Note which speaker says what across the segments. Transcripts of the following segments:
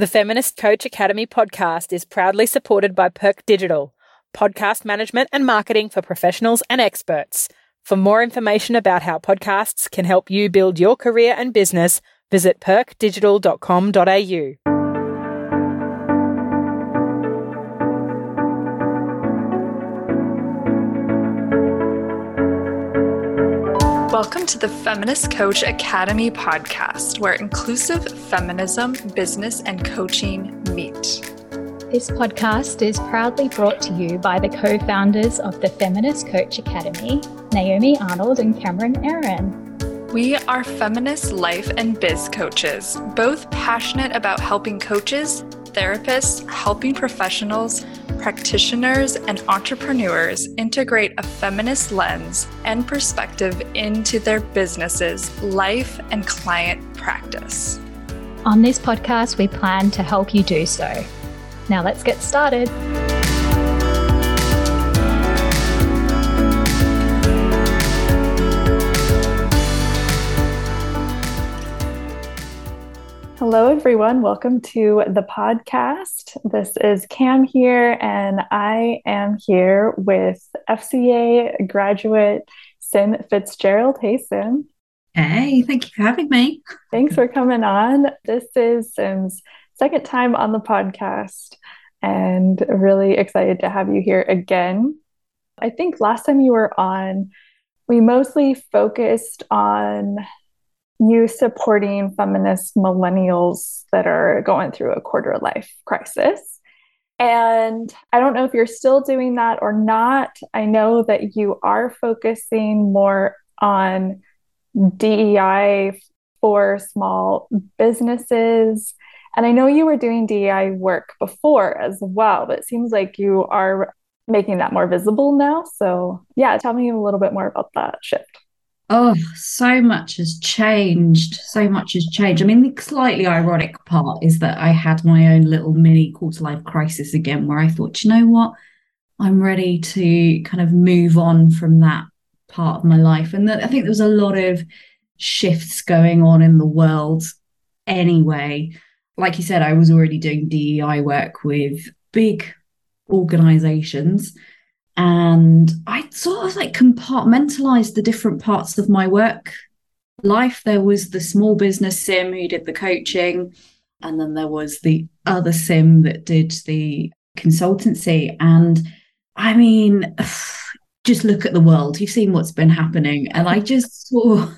Speaker 1: The Feminist Coach Academy podcast is proudly supported by Perk Digital, podcast management and marketing for professionals and experts. For more information about how podcasts can help you build your career and business, visit perkdigital.com.au.
Speaker 2: Welcome to the Feminist Coach Academy podcast, where inclusive feminism, business, and coaching meet.
Speaker 3: This podcast is proudly brought to you by the co founders of the Feminist Coach Academy, Naomi Arnold and Cameron Airen.
Speaker 2: We are feminist life and biz coaches, both passionate about helping coaches, therapists, helping professionals, practitioners, and entrepreneurs integrate a feminist lens and perspective into their businesses, life, and client practice.
Speaker 3: On this podcast, we plan to help you do so. Now, let's get started.
Speaker 4: Hello, everyone. Welcome to the podcast. This is Cam here, and I am here with FCA graduate Sim Fitzgerald. Hey, Sim.
Speaker 5: Hey, thank you for having me.
Speaker 4: Thanks for coming on. This is Sim's second time on the podcast, and really excited to have you here again. I think last time you were on, we mostly focused on you supporting feminist millennials that are going through a quarter life crisis. And I don't know if you're still doing that or not. I know that you are focusing more on DEI for small businesses. And I know you were doing DEI work before as well, but it seems like you are making that more visible now. So, yeah, tell me a little bit more about that shift.
Speaker 5: Oh, so much has changed. So much has changed. I mean, the slightly ironic part is that I had my own little mini quarter life crisis again, where I thought, you know what? I'm ready to kind of move on from that part of my life. And that I think there was a lot of shifts going on in the world anyway. Like you said, I was already doing DEI work with big organizations and I sort of like compartmentalized the different parts of my work life. There was the small business sim who did the coaching, and then there was the other sim that did the consultancy. And I mean, just look at the world. You've seen what's been happening. And I just saw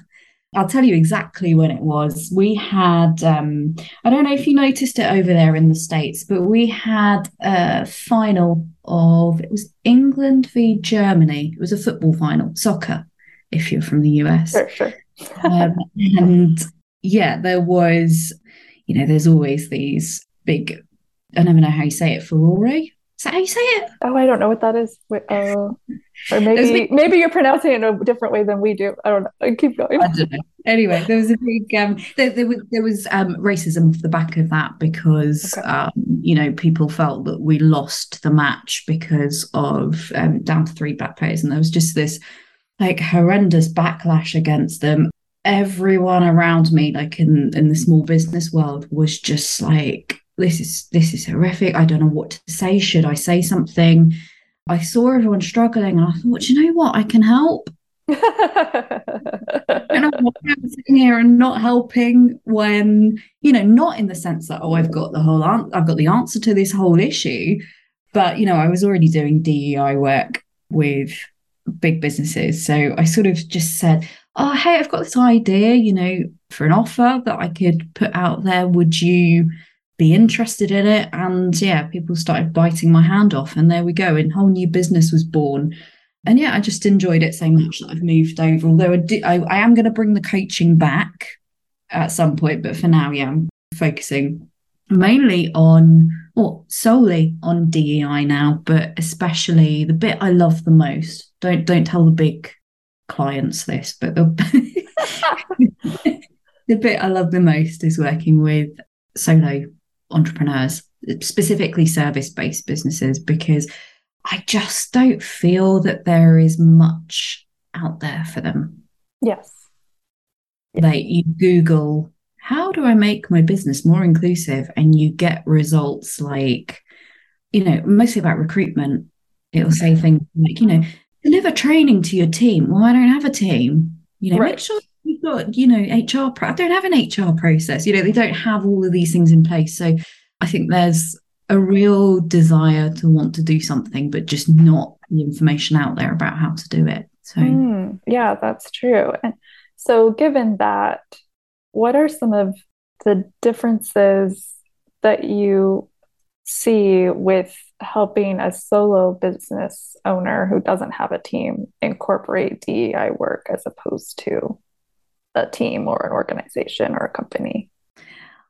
Speaker 5: I'll tell you exactly when it was. We had, um, I don't know if you noticed it over there in the States, but we had a final of, it was England v Germany. It was a football final, soccer, if you're from the US.
Speaker 4: Sure, sure.
Speaker 5: um, and yeah, there was, you know, there's always these big, I never know how you say it, furore is that how you say it?
Speaker 4: Oh, I don't know what that is. Wait, uh, or maybe maybe you're pronouncing it in a different way than we do. I don't know. Keep going.
Speaker 5: I don't know. Anyway, there was a big um, there, there was there was um, racism off the back of that because okay. um, you know people felt that we lost the match because of um, down to three black players, and there was just this like horrendous backlash against them. Everyone around me, like in in the small business world, was just like this is this is horrific. I don't know what to say. Should I say something? I saw everyone struggling and I thought, you know what, I can help. And I don't know I'm sitting here and not helping when, you know, not in the sense that, oh, I've got the whole an- I've got the answer to this whole issue. But, you know, I was already doing DEI work with big businesses. So I sort of just said, Oh, hey, I've got this idea, you know, for an offer that I could put out there. Would you be interested in it. And yeah, people started biting my hand off. And there we go. And whole new business was born. And yeah, I just enjoyed it so much that I've moved over. Although I, do, I, I am going to bring the coaching back at some point, but for now, yeah, I'm focusing mainly on, or solely on DEI now, but especially the bit I love the most. Don't don't tell the big clients this, but the, the bit I love the most is working with solo entrepreneurs, specifically service based businesses, because I just don't feel that there is much out there for them.
Speaker 4: Yes.
Speaker 5: Like you Google how do I make my business more inclusive? And you get results like, you know, mostly about recruitment. It will say things like, you know, deliver training to your team. Well, I don't have a team. You know, right. make sure got, you know, HR. Pro- I don't have an HR process. You know, they don't have all of these things in place. So I think there's a real desire to want to do something, but just not the information out there about how to do it. So,
Speaker 4: mm, yeah, that's true. And so, given that, what are some of the differences that you see with helping a solo business owner who doesn't have a team incorporate DEI work as opposed to a team or an organization or a company?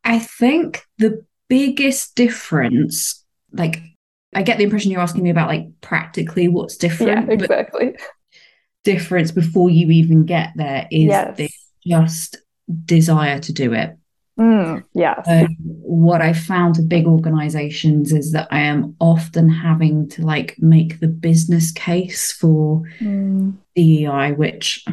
Speaker 5: I think the biggest difference, like, I get the impression you're asking me about like practically what's different.
Speaker 4: Yeah, exactly.
Speaker 5: Difference before you even get there is yes. just desire to do it.
Speaker 4: Mm, yes.
Speaker 5: what I found with big organizations is that I am often having to like make the business case for mm. DEI, which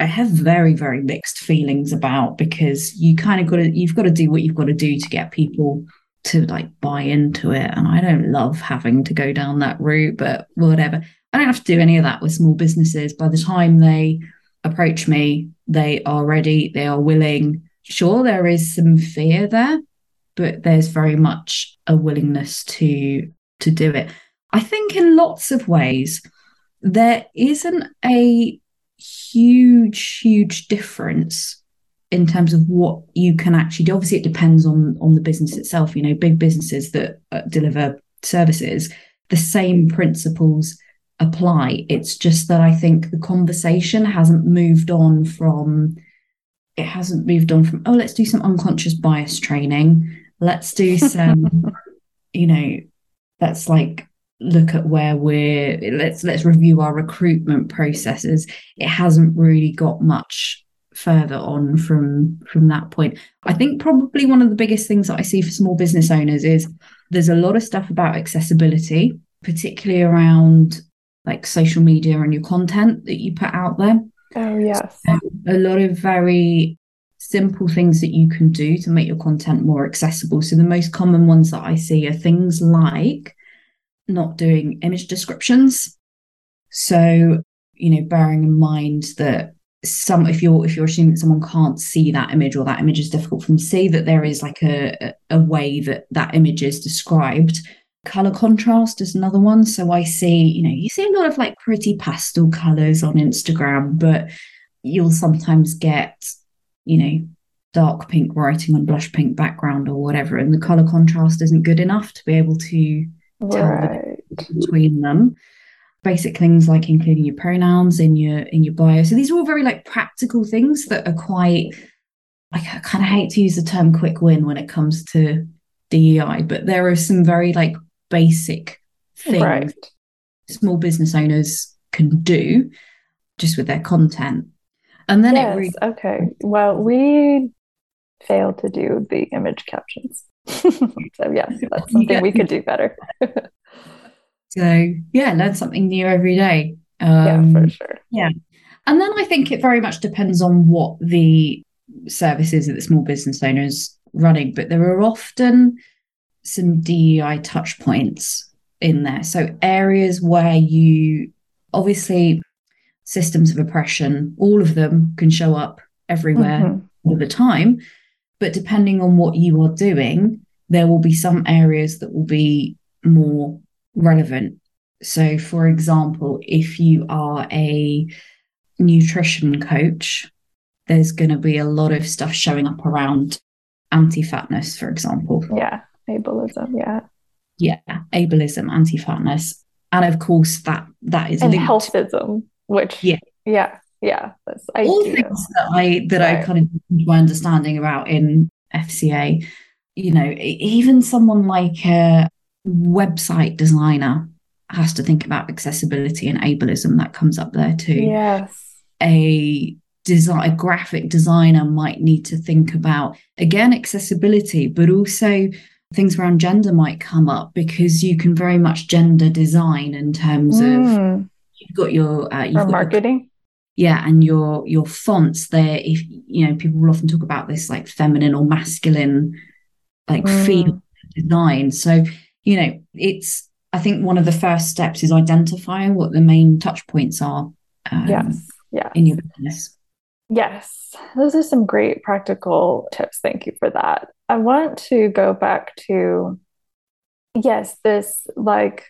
Speaker 5: I have very, very mixed feelings about because you kind of got to, you've got to do what you've got to do to get people to like buy into it. And I don't love having to go down that route, but whatever. I don't have to do any of that with small businesses. By the time they approach me, they are ready, they are willing. Sure, there is some fear there, but there's very much a willingness to to do it. I think in lots of ways there isn't a huge huge difference in terms of what you can actually do obviously it depends on on the business itself you know big businesses that uh, deliver services the same principles apply. It's just that I think the conversation hasn't moved on from it hasn't moved on from oh let's do some unconscious bias training. Let's do some you know let's like look at where we're let's let's review our recruitment processes. It hasn't really got much further on from from that point. I think probably one of the biggest things that I see for small business owners is there's a lot of stuff about accessibility, particularly around like social media and your content that you put out there.
Speaker 4: Oh, yes.
Speaker 5: a lot of very simple things that you can do to make your content more accessible. So, the most common ones that I see are things like not doing image descriptions. So, you know, bearing in mind that some if you're if you're assuming that someone can't see that image or that image is difficult for them to see that there is like a a way that that image is described color contrast is another one so i see you know you see a lot of like pretty pastel colors on instagram but you'll sometimes get you know dark pink writing on blush pink background or whatever and the color contrast isn't good enough to be able to right. between them basic things like including your pronouns in your in your bio so these are all very like practical things that are quite like i kind of hate to use the term quick win when it comes to DEI, but there are some very like basic things right. small business owners can do just with their content. And then
Speaker 4: yes,
Speaker 5: it really-
Speaker 4: okay. Well, we failed to do the image captions. so yeah, that's something yeah. we could do better.
Speaker 5: so yeah, learn something new every day.
Speaker 4: Um, yeah, for sure.
Speaker 5: Yeah. And then I think it very much depends on what the service is that the small business owners running, but there are often some DEI touch points in there. So areas where you obviously systems of oppression, all of them can show up everywhere mm-hmm. all the time. But depending on what you are doing, there will be some areas that will be more relevant. So, for example, if you are a nutrition coach, there's going to be a lot of stuff showing up around anti fatness, for example.
Speaker 4: Yeah ableism yeah
Speaker 5: yeah ableism anti-fatness and of course that that is
Speaker 4: and linked. healthism which
Speaker 5: yeah
Speaker 4: yeah yeah that's
Speaker 5: all things that i that right. i kind of my understanding about in fca you know even someone like a website designer has to think about accessibility and ableism that comes up there too
Speaker 4: yes
Speaker 5: a design a graphic designer might need to think about again accessibility but also things around gender might come up because you can very much gender design in terms mm. of you've got your uh, you've
Speaker 4: got marketing
Speaker 5: yeah and your your fonts there if you know people will often talk about this like feminine or masculine like mm. feel design. So you know it's i think one of the first steps is identifying what the main touch points are
Speaker 4: um, yes yeah
Speaker 5: in your business.
Speaker 4: Yes. Those are some great practical tips. Thank you for that. I want to go back to yes this like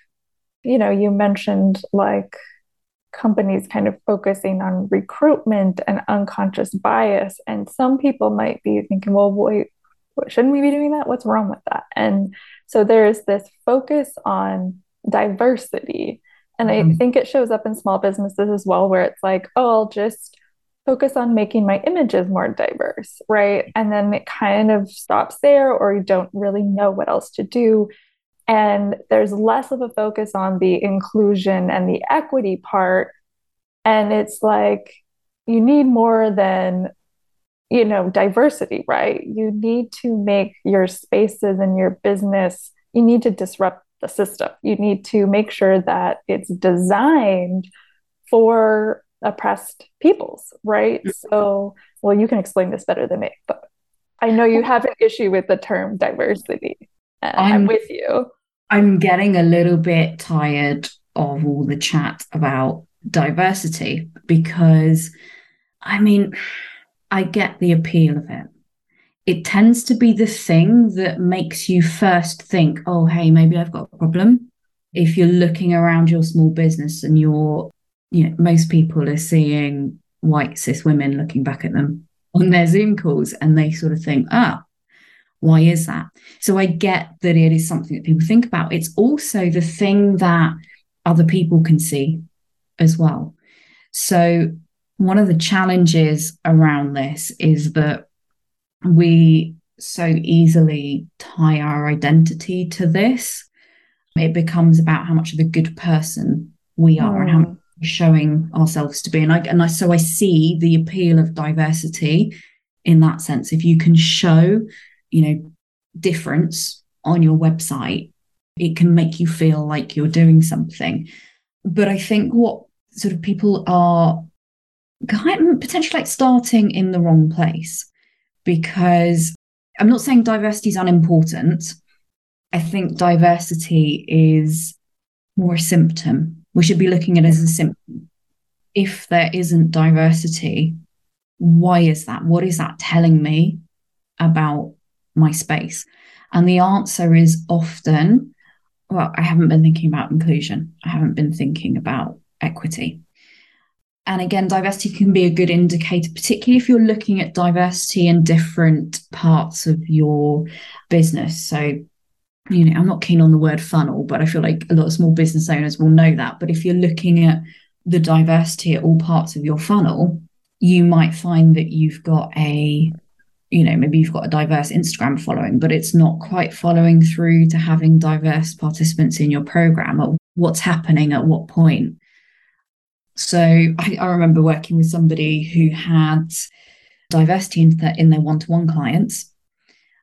Speaker 4: you know you mentioned like companies kind of focusing on recruitment and unconscious bias. And some people might be thinking, well, wait, shouldn't we be doing that? What's wrong with that? And so there's this focus on diversity. And mm-hmm. I think it shows up in small businesses as well, where it's like, oh, I'll just focus on making my images more diverse, right? And then it kind of stops there, or you don't really know what else to do. And there's less of a focus on the inclusion and the equity part. And it's like you need more than, you know, diversity, right? You need to make your spaces and your business, you need to disrupt the system. You need to make sure that it's designed for oppressed peoples, right? So, well, you can explain this better than me, but I know you have an issue with the term diversity. I'm, I'm with you.
Speaker 5: I'm getting a little bit tired of all the chat about diversity because, I mean, I get the appeal of it. It tends to be the thing that makes you first think, oh, hey, maybe I've got a problem. If you're looking around your small business and you're, you know, most people are seeing white cis women looking back at them on their Zoom calls and they sort of think, ah, why is that? So I get that it is something that people think about. It's also the thing that other people can see as well. So one of the challenges around this is that we so easily tie our identity to this. It becomes about how much of a good person we are mm. and how mm. showing ourselves to be. And I and I so I see the appeal of diversity in that sense. If you can show you know difference on your website it can make you feel like you're doing something. But i think what sort of people are kind of potentially like starting in the wrong place because i'm not saying diversity is unimportant. I think diversity is more a symptom. We should be looking at it as a symptom. If there isn't diversity why is that? What is that telling me about my space? And the answer is often, well, I haven't been thinking about inclusion. I haven't been thinking about equity. And again, diversity can be a good indicator, particularly if you're looking at diversity in different parts of your business. So, you know, I'm not keen on the word funnel, but I feel like a lot of small business owners will know that. But if you're looking at the diversity at all parts of your funnel, you might find that you've got a you know maybe you've got a diverse instagram following but it's not quite following through to having diverse participants in your program. Or what's happening at what point? So i, I remember working with somebody who had diversity in, in their one-to-one clients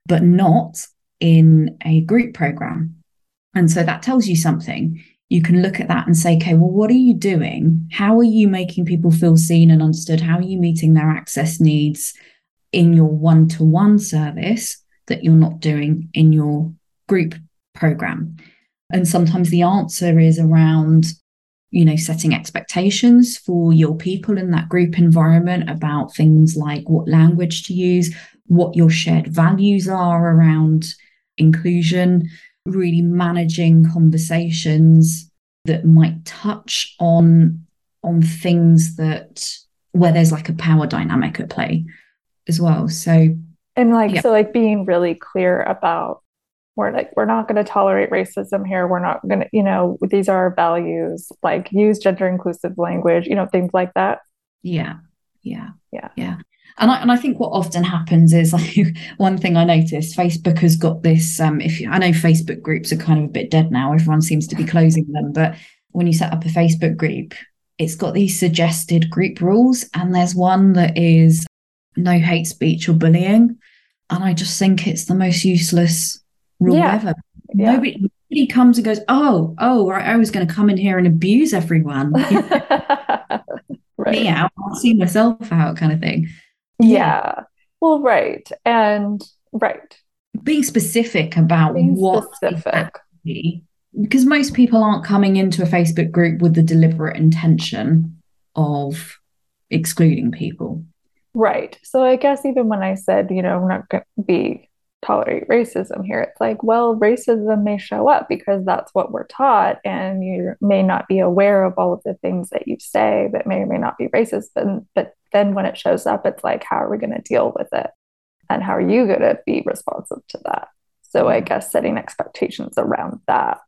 Speaker 5: but not in a group program. And so that tells you something. You can look at that and say okay well what are you doing? How are you making people feel seen and understood? How are you meeting their access needs in your one to one service that you're not doing in your group program. And sometimes the answer is around, you know, setting expectations for your people in that group environment about things like what language to use, what your shared values are around inclusion, really managing conversations that might touch on on things that where there's like a power dynamic at play as well. So
Speaker 4: and like yeah. so like being really clear about we're like we're not going to tolerate racism here. We're not going to, you know, these are our values, like use gender inclusive language, you know, things like that.
Speaker 5: Yeah. Yeah.
Speaker 4: Yeah.
Speaker 5: Yeah. And I, and I think what often happens is like one thing I noticed Facebook has got this um if you, I know Facebook groups are kind of a bit dead now everyone seems to be closing them but when you set up a Facebook group it's got these suggested group rules and there's one that is no hate speech or bullying. And I just think it's the most useless rule yeah. ever. Yeah. Nobody, nobody comes and goes, oh, oh, I was going to come in here and abuse everyone.
Speaker 4: right.
Speaker 5: right. me out, I'll see myself out kind of thing.
Speaker 4: Yeah. yeah. Well, right. And right.
Speaker 5: Being specific about Being what specific. Exactly, because most people aren't coming into a Facebook group with the deliberate intention of excluding people.
Speaker 4: Right. So I guess even when I said, you know, we're not going to be tolerate racism here, it's like, well, racism may show up because that's what we're taught, and you may not be aware of all of the things that you say that may or may not be racist. But but then when it shows up, it's like, how are we going to deal with it, and how are you going to be responsive to that? So I mm-hmm. guess setting expectations around that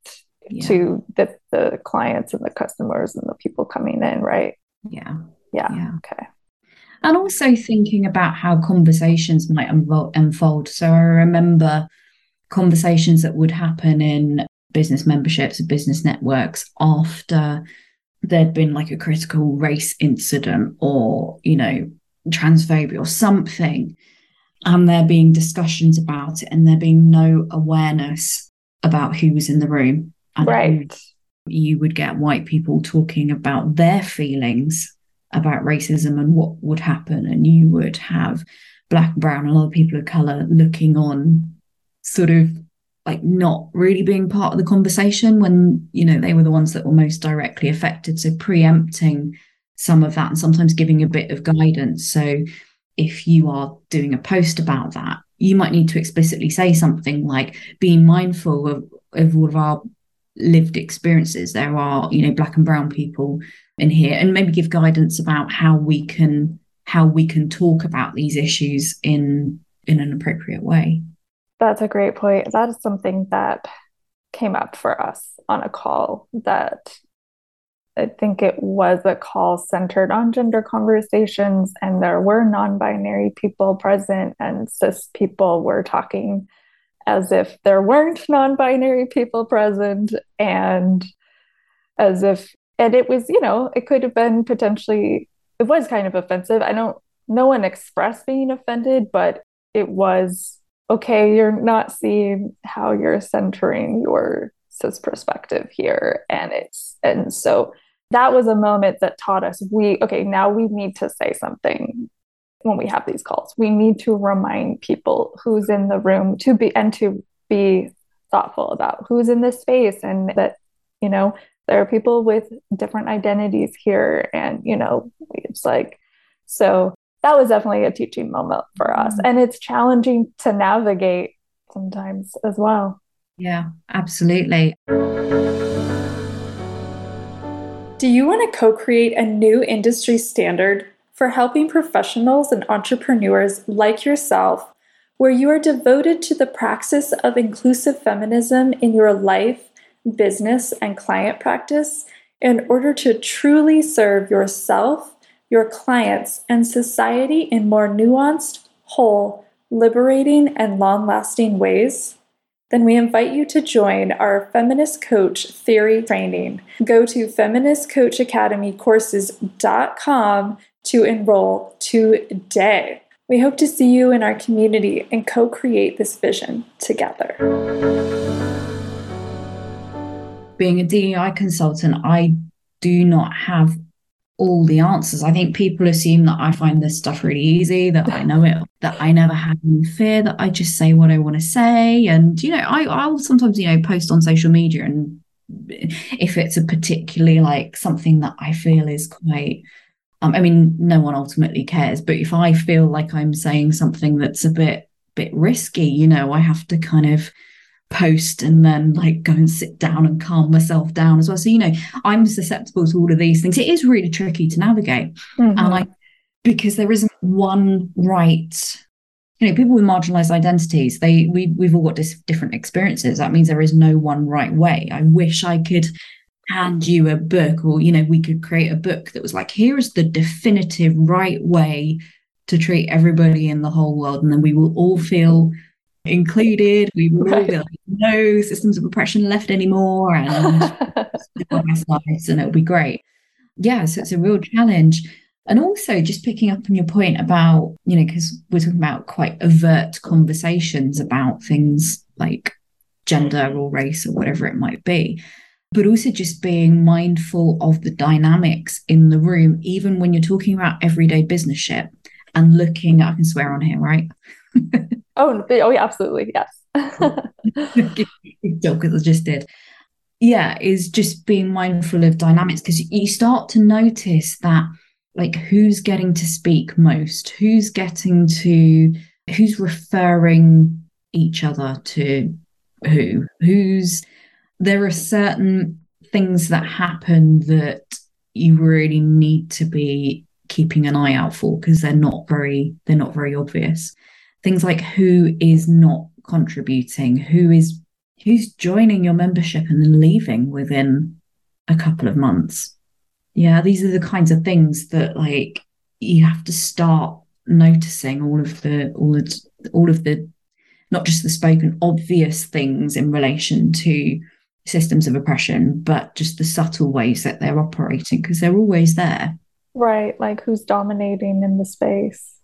Speaker 4: yeah. to the the clients and the customers and the people coming in, right?
Speaker 5: Yeah.
Speaker 4: Yeah. yeah. Okay
Speaker 5: and also thinking about how conversations might unfold. So I remember conversations that would happen in business memberships or business networks after there'd been like a critical race incident or, you know, transphobia or something. And there being discussions about it and there being no awareness about who was in the room. And
Speaker 4: right.
Speaker 5: You would get white people talking about their feelings about racism and what would happen. And you would have black, brown, and other people of color looking on, sort of like not really being part of the conversation when, you know, they were the ones that were most directly affected. So preempting some of that and sometimes giving a bit of guidance. So if you are doing a post about that, you might need to explicitly say something like being mindful of, of all of our lived experiences. There are, you know, black and brown people in here and maybe give guidance about how we can how we can talk about these issues in in an appropriate way
Speaker 4: that's a great point that is something that came up for us on a call that I think it was a call centered on gender conversations, and there were non binary people present, and cis people were talking as if there weren't non binary people present, and as if and it was you know it could have been potentially it was kind of offensive. I don't no one expressed being offended but it was okay you're not seeing how you're centering your cis perspective here. And it's and so that was a moment that taught us we okay now we need to say something when we have these calls. We need to remind people who's in the room to be and to be thoughtful about who's in this space and that you know there are people with different identities here and you know it's like so that was definitely a teaching moment for us. Mm-hmm. and it's challenging to navigate sometimes as well.
Speaker 5: Yeah absolutely.
Speaker 2: Do you want to co-create a new industry standard for helping professionals and entrepreneurs like yourself where you are devoted to the praxis of inclusive feminism in your life business, and client practice in order to truly serve yourself, your clients, and society in more nuanced, whole, liberating, and long lasting ways? Then we invite you to join our Feminist Coach Theory training. Go to feministcoachacademycourses.com to enroll today. We hope to see you in our community and co create this vision together
Speaker 5: being a DEI consultant, I do not have all the answers. I think people assume that I find this stuff really easy, that I know it, that I never have any fear, that I just say what I want to say. And, you know, I, I'll sometimes, you know, post on social media and if it's a particularly like something that I feel is quite um, I mean, no one ultimately cares, but if I feel like I'm saying something that's a bit bit risky, you know, I have to kind of post and then like go and sit down and calm myself down as well. So, you know, I'm susceptible to all of these things. It is really tricky to navigate. Mm-hmm. And I because there isn't one right, you know, people with marginalized identities, they, we, we've all got dis- different experiences. That means there is no one right way. I wish I could hand you a book or, you know, we could create a book that was like, here is the definitive right way to treat everybody in the whole world. And then we will all feel included. We will all be like, no systems of oppression left anymore, and lives, and it'll be great. Yeah, so it's a real challenge. And also, just picking up on your point about, you know, because we're talking about quite overt conversations about things like gender or race or whatever it might be. But also just being mindful of the dynamics in the room, even when you're talking about everyday business shit and looking, I can swear on here, right?
Speaker 4: oh, oh yeah, absolutely. Yes.
Speaker 5: joke because I just did. Yeah, is just being mindful of dynamics because you start to notice that like who's getting to speak most, who's getting to who's referring each other to who, who's there are certain things that happen that you really need to be keeping an eye out for because they're not very they're not very obvious. Things like who is not contributing who is who's joining your membership and then leaving within a couple of months. Yeah these are the kinds of things that like you have to start noticing all of the all of all of the not just the spoken obvious things in relation to systems of oppression, but just the subtle ways that they're operating because they're always there.
Speaker 4: Right, like who's dominating in the space.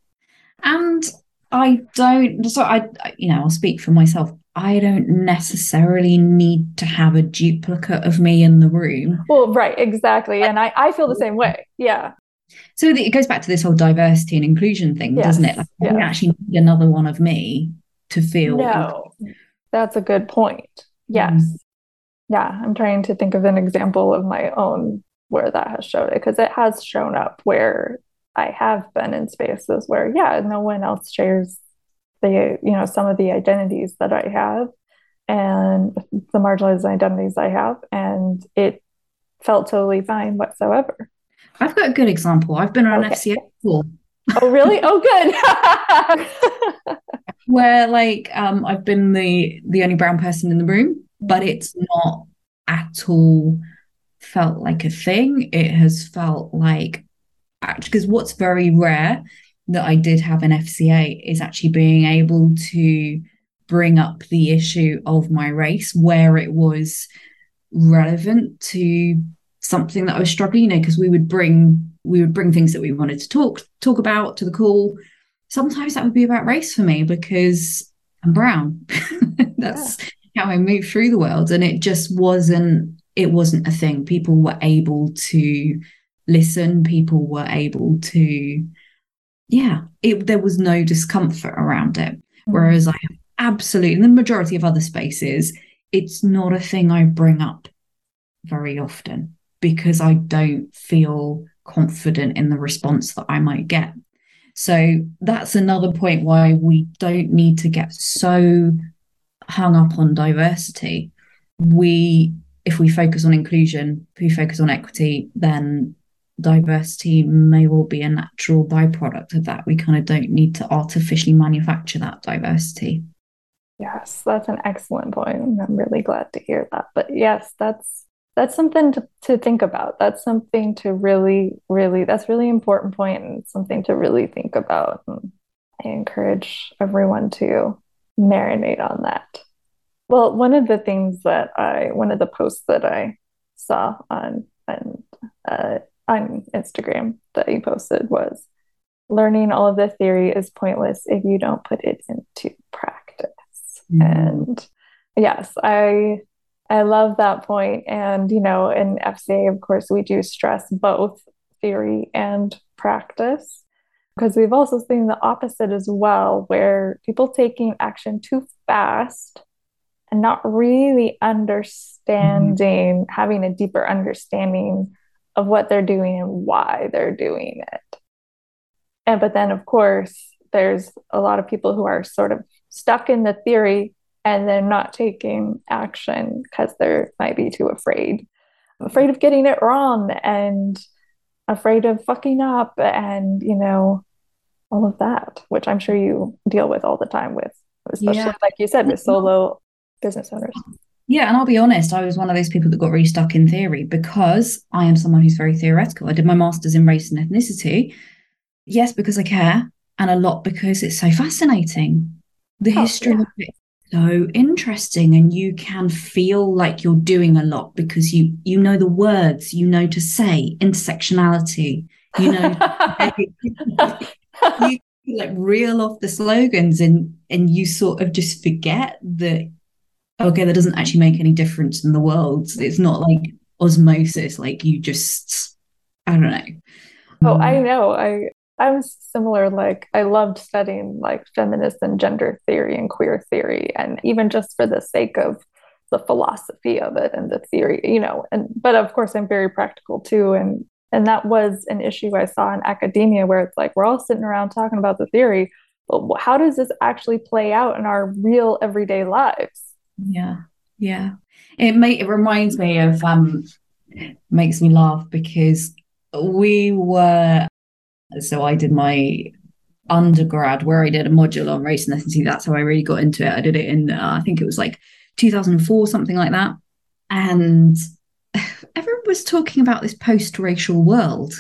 Speaker 5: And I don't, so I, you know, I'll speak for myself. I don't necessarily need to have a duplicate of me in the room.
Speaker 4: Well, right, exactly. And I, I feel the same way. Yeah.
Speaker 5: So it goes back to this whole diversity and inclusion thing, yes. doesn't it? Like, I don't actually need another one of me to feel.
Speaker 4: No, that's a good point. Yes. Mm yeah, I'm trying to think of an example of my own where that has showed it because it has shown up where I have been in spaces where, yeah, no one else shares the, you know, some of the identities that I have and the marginalized identities I have. And it felt totally fine whatsoever.
Speaker 5: I've got a good example. I've been on okay. FCA before.
Speaker 4: Oh, really? oh, good.
Speaker 5: where like um, I've been the the only brown person in the room but it's not at all felt like a thing. It has felt like because what's very rare that I did have an FCA is actually being able to bring up the issue of my race where it was relevant to something that I was struggling, you know, because we would bring we would bring things that we wanted to talk talk about to the call. Sometimes that would be about race for me because I'm brown. That's yeah how I moved through the world. And it just wasn't, it wasn't a thing. People were able to listen, people were able to, yeah, it, there was no discomfort around it. Mm-hmm. Whereas I absolutely, in the majority of other spaces, it's not a thing I bring up very often because I don't feel confident in the response that I might get. So that's another point why we don't need to get so hung up on diversity. We, if we focus on inclusion, if we focus on equity, then diversity may well be a natural byproduct of that. We kind of don't need to artificially manufacture that diversity.
Speaker 4: Yes, that's an excellent point. I'm really glad to hear that. But yes, that's that's something to, to think about. That's something to really, really that's really important point and something to really think about. And I encourage everyone to marinate on that. Well, one of the things that I, one of the posts that I saw on on, uh, on Instagram that you posted was learning all of the theory is pointless if you don't put it into practice. Mm-hmm. And yes, I I love that point. And you know, in FCA, of course, we do stress both theory and practice because we've also seen the opposite as well, where people taking action too fast and not really understanding, mm-hmm. having a deeper understanding of what they're doing and why they're doing it. And but then, of course, there's a lot of people who are sort of stuck in the theory and they're not taking action because they're might be too afraid, afraid of getting it wrong and afraid of fucking up and, you know, all of that, which I'm sure you deal with all the time with, especially yeah. like you said, with solo business owners.
Speaker 5: Yeah, and I'll be honest, I was one of those people that got really stuck in theory because I am someone who's very theoretical. I did my master's in race and ethnicity. Yes, because I care, and a lot because it's so fascinating. The oh, history yeah. of it so interesting and you can feel like you're doing a lot because you you know the words you know to say intersectionality you know you like reel off the slogans and and you sort of just forget that okay, that doesn't actually make any difference in the world. It's not like osmosis, like you just, I don't know.
Speaker 4: Oh, I mm. know. I I'm similar. Like I loved studying like feminist and gender theory and queer theory, and even just for the sake of the philosophy of it and the theory, you know. And but of course, I'm very practical too, and and that was an issue I saw in academia where it's like we're all sitting around talking about the theory, but how does this actually play out in our real everyday lives?
Speaker 5: Yeah, yeah. It may it reminds me of um makes me laugh because we were so I did my undergrad where I did a module on race and ethnicity. That's how I really got into it. I did it in uh, I think it was like 2004, something like that. And everyone was talking about this post-racial world.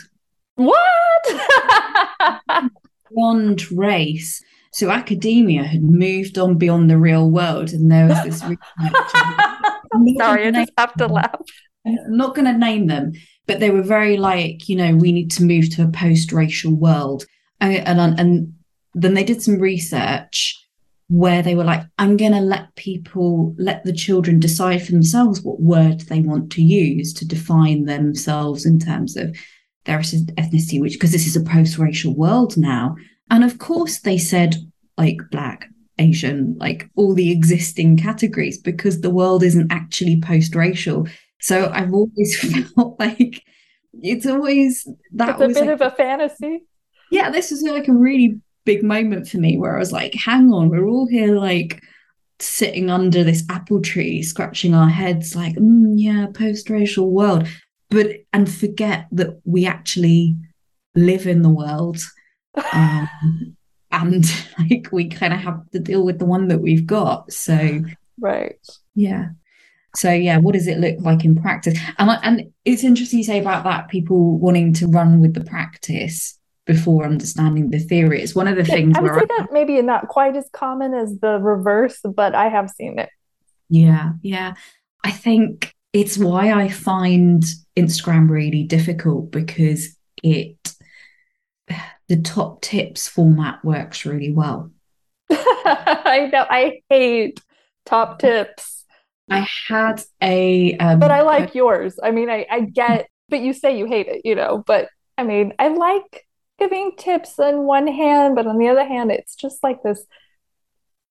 Speaker 4: What?
Speaker 5: Beyond race. So academia had moved on beyond the real world, and there was this.
Speaker 4: Sorry, I just have to laugh.
Speaker 5: I'm not going to name them, but they were very like, you know, we need to move to a post-racial world, and and, and then they did some research where they were like, I'm going to let people, let the children decide for themselves what word they want to use to define themselves in terms of their ethnicity, which because this is a post-racial world now. And of course, they said like black, Asian, like all the existing categories because the world isn't actually post racial. So I've always felt like it's always
Speaker 4: that it's a bit like, of a fantasy.
Speaker 5: Yeah, this was like a really big moment for me where I was like, hang on, we're all here like sitting under this apple tree, scratching our heads, like, mm, yeah, post racial world. But and forget that we actually live in the world um, and like we kind of have to deal with the one that we've got so
Speaker 4: right
Speaker 5: yeah so yeah what does it look like in practice and and it's interesting you say about that people wanting to run with the practice before understanding the theory it's one of the yeah, things
Speaker 4: i would say I, that maybe not quite as common as the reverse but i have seen it
Speaker 5: yeah yeah i think it's why i find instagram really difficult because it the top tips format works really well.
Speaker 4: I know. I hate top tips.
Speaker 5: I had a. Um,
Speaker 4: but I like a, yours. I mean, I, I get, but you say you hate it, you know, but I mean, I like giving tips on one hand, but on the other hand, it's just like this.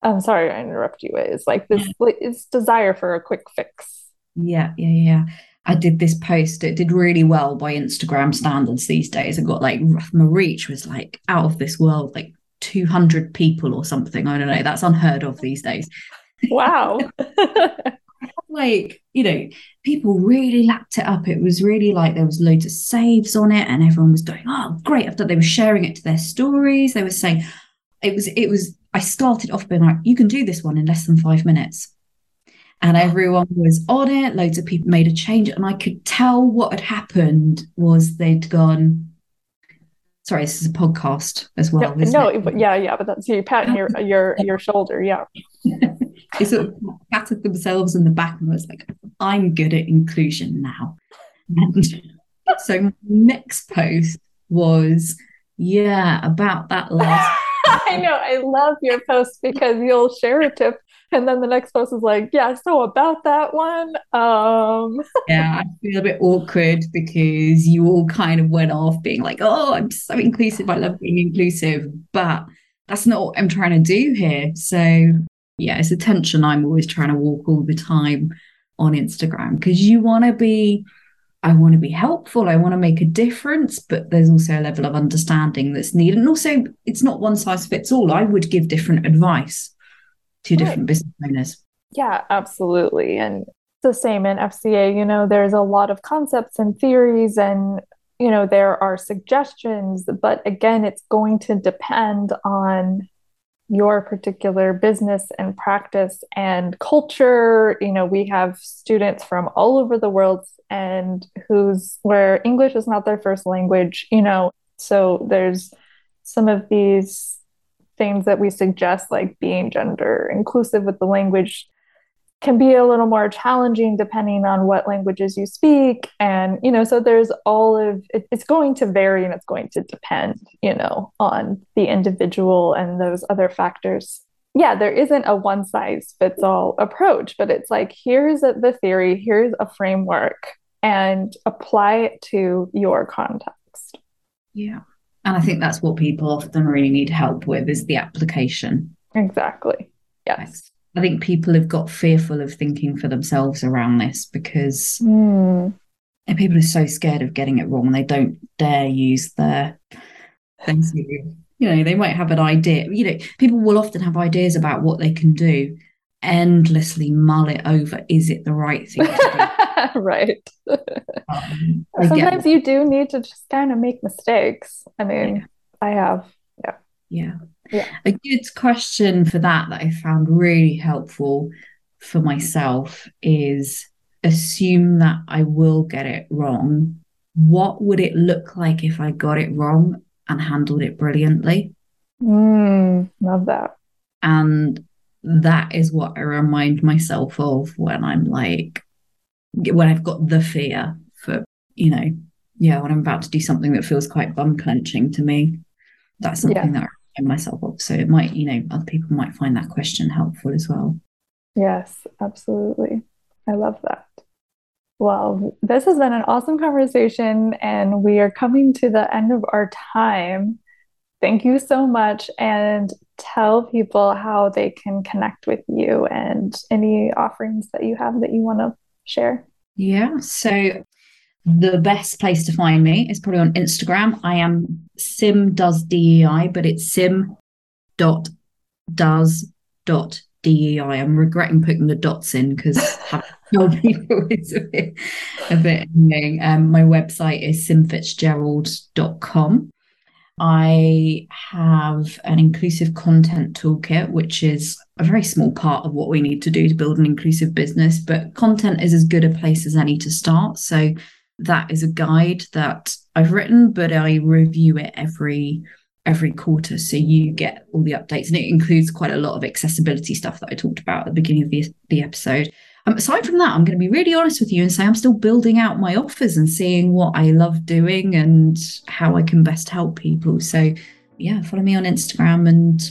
Speaker 4: I'm sorry, I interrupt you. It's like this, it's desire for a quick fix.
Speaker 5: Yeah, yeah, yeah. I did this post. It did really well by Instagram standards these days. I got like my reach was like out of this world, like 200 people or something. I don't know. That's unheard of these days.
Speaker 4: Wow.
Speaker 5: like, you know, people really lapped it up. It was really like there was loads of saves on it and everyone was going, oh, great. I've done, they were sharing it to their stories. They were saying, it was, it was, I started off being like, you can do this one in less than five minutes and everyone was on it. Loads of people made a change, and I could tell what had happened was they'd gone. Sorry, this is a podcast as well.
Speaker 4: No, no yeah, yeah, but that's you patting your your your shoulder, yeah.
Speaker 5: they sort of patted themselves in the back and was like, "I'm good at inclusion now." And so next post was, yeah, about that last.
Speaker 4: I know. I love your post because you'll share a tip and then the next post is like, yeah, so about that one. Um
Speaker 5: Yeah, I feel a bit awkward because you all kind of went off being like, oh, I'm so inclusive. I love being inclusive. But that's not what I'm trying to do here. So yeah, it's a tension I'm always trying to walk all the time on Instagram because you want to be I want to be helpful. I want to make a difference, but there's also a level of understanding that's needed. And also, it's not one size fits all. I would give different advice two different business owners.
Speaker 4: Yeah, absolutely. And the same in FCA, you know, there's a lot of concepts and theories and you know there are suggestions but again it's going to depend on your particular business and practice and culture. You know we have students from all over the world and who's where english is not their first language you know. So there's some of these things that we suggest, like being gender inclusive with the language, can be a little more challenging depending on what languages you speak. And, you know, so there's all of it, it's going to vary and it's going to depend, you know, on the individual and those other factors. yeah, there isn't a one size fits all approach, but it's like, here's the theory, here's a framework, and apply it to your context.
Speaker 5: Yeah. And I think that's what people often really need help with is the application.
Speaker 4: Exactly. Yes.
Speaker 5: I think people have got fearful of thinking for themselves around this because
Speaker 4: mm.
Speaker 5: people are so scared of getting it wrong. They don't dare use their you know, they might have an idea. You know, people will often have ideas about what they can do, endlessly mull it over. Is it the right thing to
Speaker 4: do? right. Um, Sometimes you do need to just kind of make mistakes. I mean, yeah. I have. Yeah.
Speaker 5: Yeah. Yeah. A good question for that that I found really helpful for myself is assume that I will get it wrong. What would it look like if I got it wrong? and handled it brilliantly.
Speaker 4: Mm, love that.
Speaker 5: And that is what I remind myself of when I'm like, when I've got the fear for, you know, yeah, when I'm about to do something that feels quite bum clenching to me. That's something yeah. that I myself of. So it might, you know, other people might find that question helpful as well.
Speaker 4: Yes, absolutely. I love that. Well, this has been an awesome conversation, and we are coming to the end of our time. Thank you so much, and tell people how they can connect with you and any offerings that you have that you want to share.
Speaker 5: Yeah, so the best place to find me is probably on Instagram. I am sim does DEI, but it's sim dot does dot DEI. I'm regretting putting the dots in because tell people it's a bit a bit annoying. Um, my website is simfitzgerald.com. I have an inclusive content toolkit, which is a very small part of what we need to do to build an inclusive business, but content is as good a place as any to start. So that is a guide that I've written, but I review it every every quarter so you get all the updates and it includes quite a lot of accessibility stuff that I talked about at the beginning of the, the episode um, aside from that, I'm going to be really honest with you and say I'm still building out my offers and seeing what I love doing and how I can best help people. So, yeah, follow me on Instagram and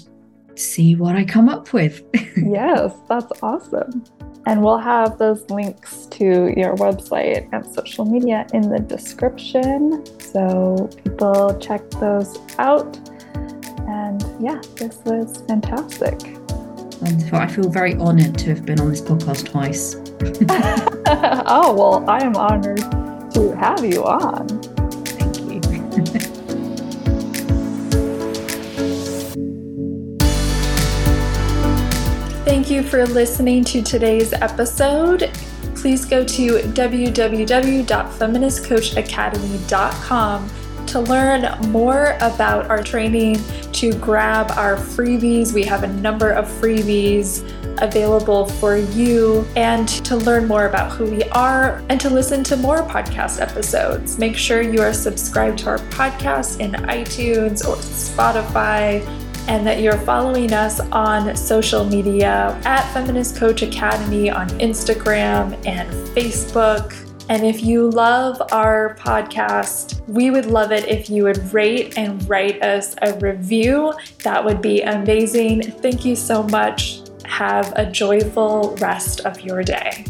Speaker 5: see what I come up with.
Speaker 4: yes, that's awesome. And we'll have those links to your website and social media in the description. So people check those out. And yeah, this was fantastic.
Speaker 5: Wonderful. I feel very honoured to have been on this podcast twice.
Speaker 4: oh, well, I am honoured to have you on.
Speaker 2: Thank you for listening to today's episode. Please go to www.feministcoachacademy.com to learn more about our training, to grab our freebies, we have a number of freebies available for you, and to learn more about who we are and to listen to more podcast episodes. Make sure you are subscribed to our podcast in iTunes or Spotify and that you're following us on social media at Feminist Coach Academy on Instagram and Facebook. And if you love our podcast, we would love it if you would rate and write us a review. That would be amazing. Thank you so much. Have a joyful rest of your day.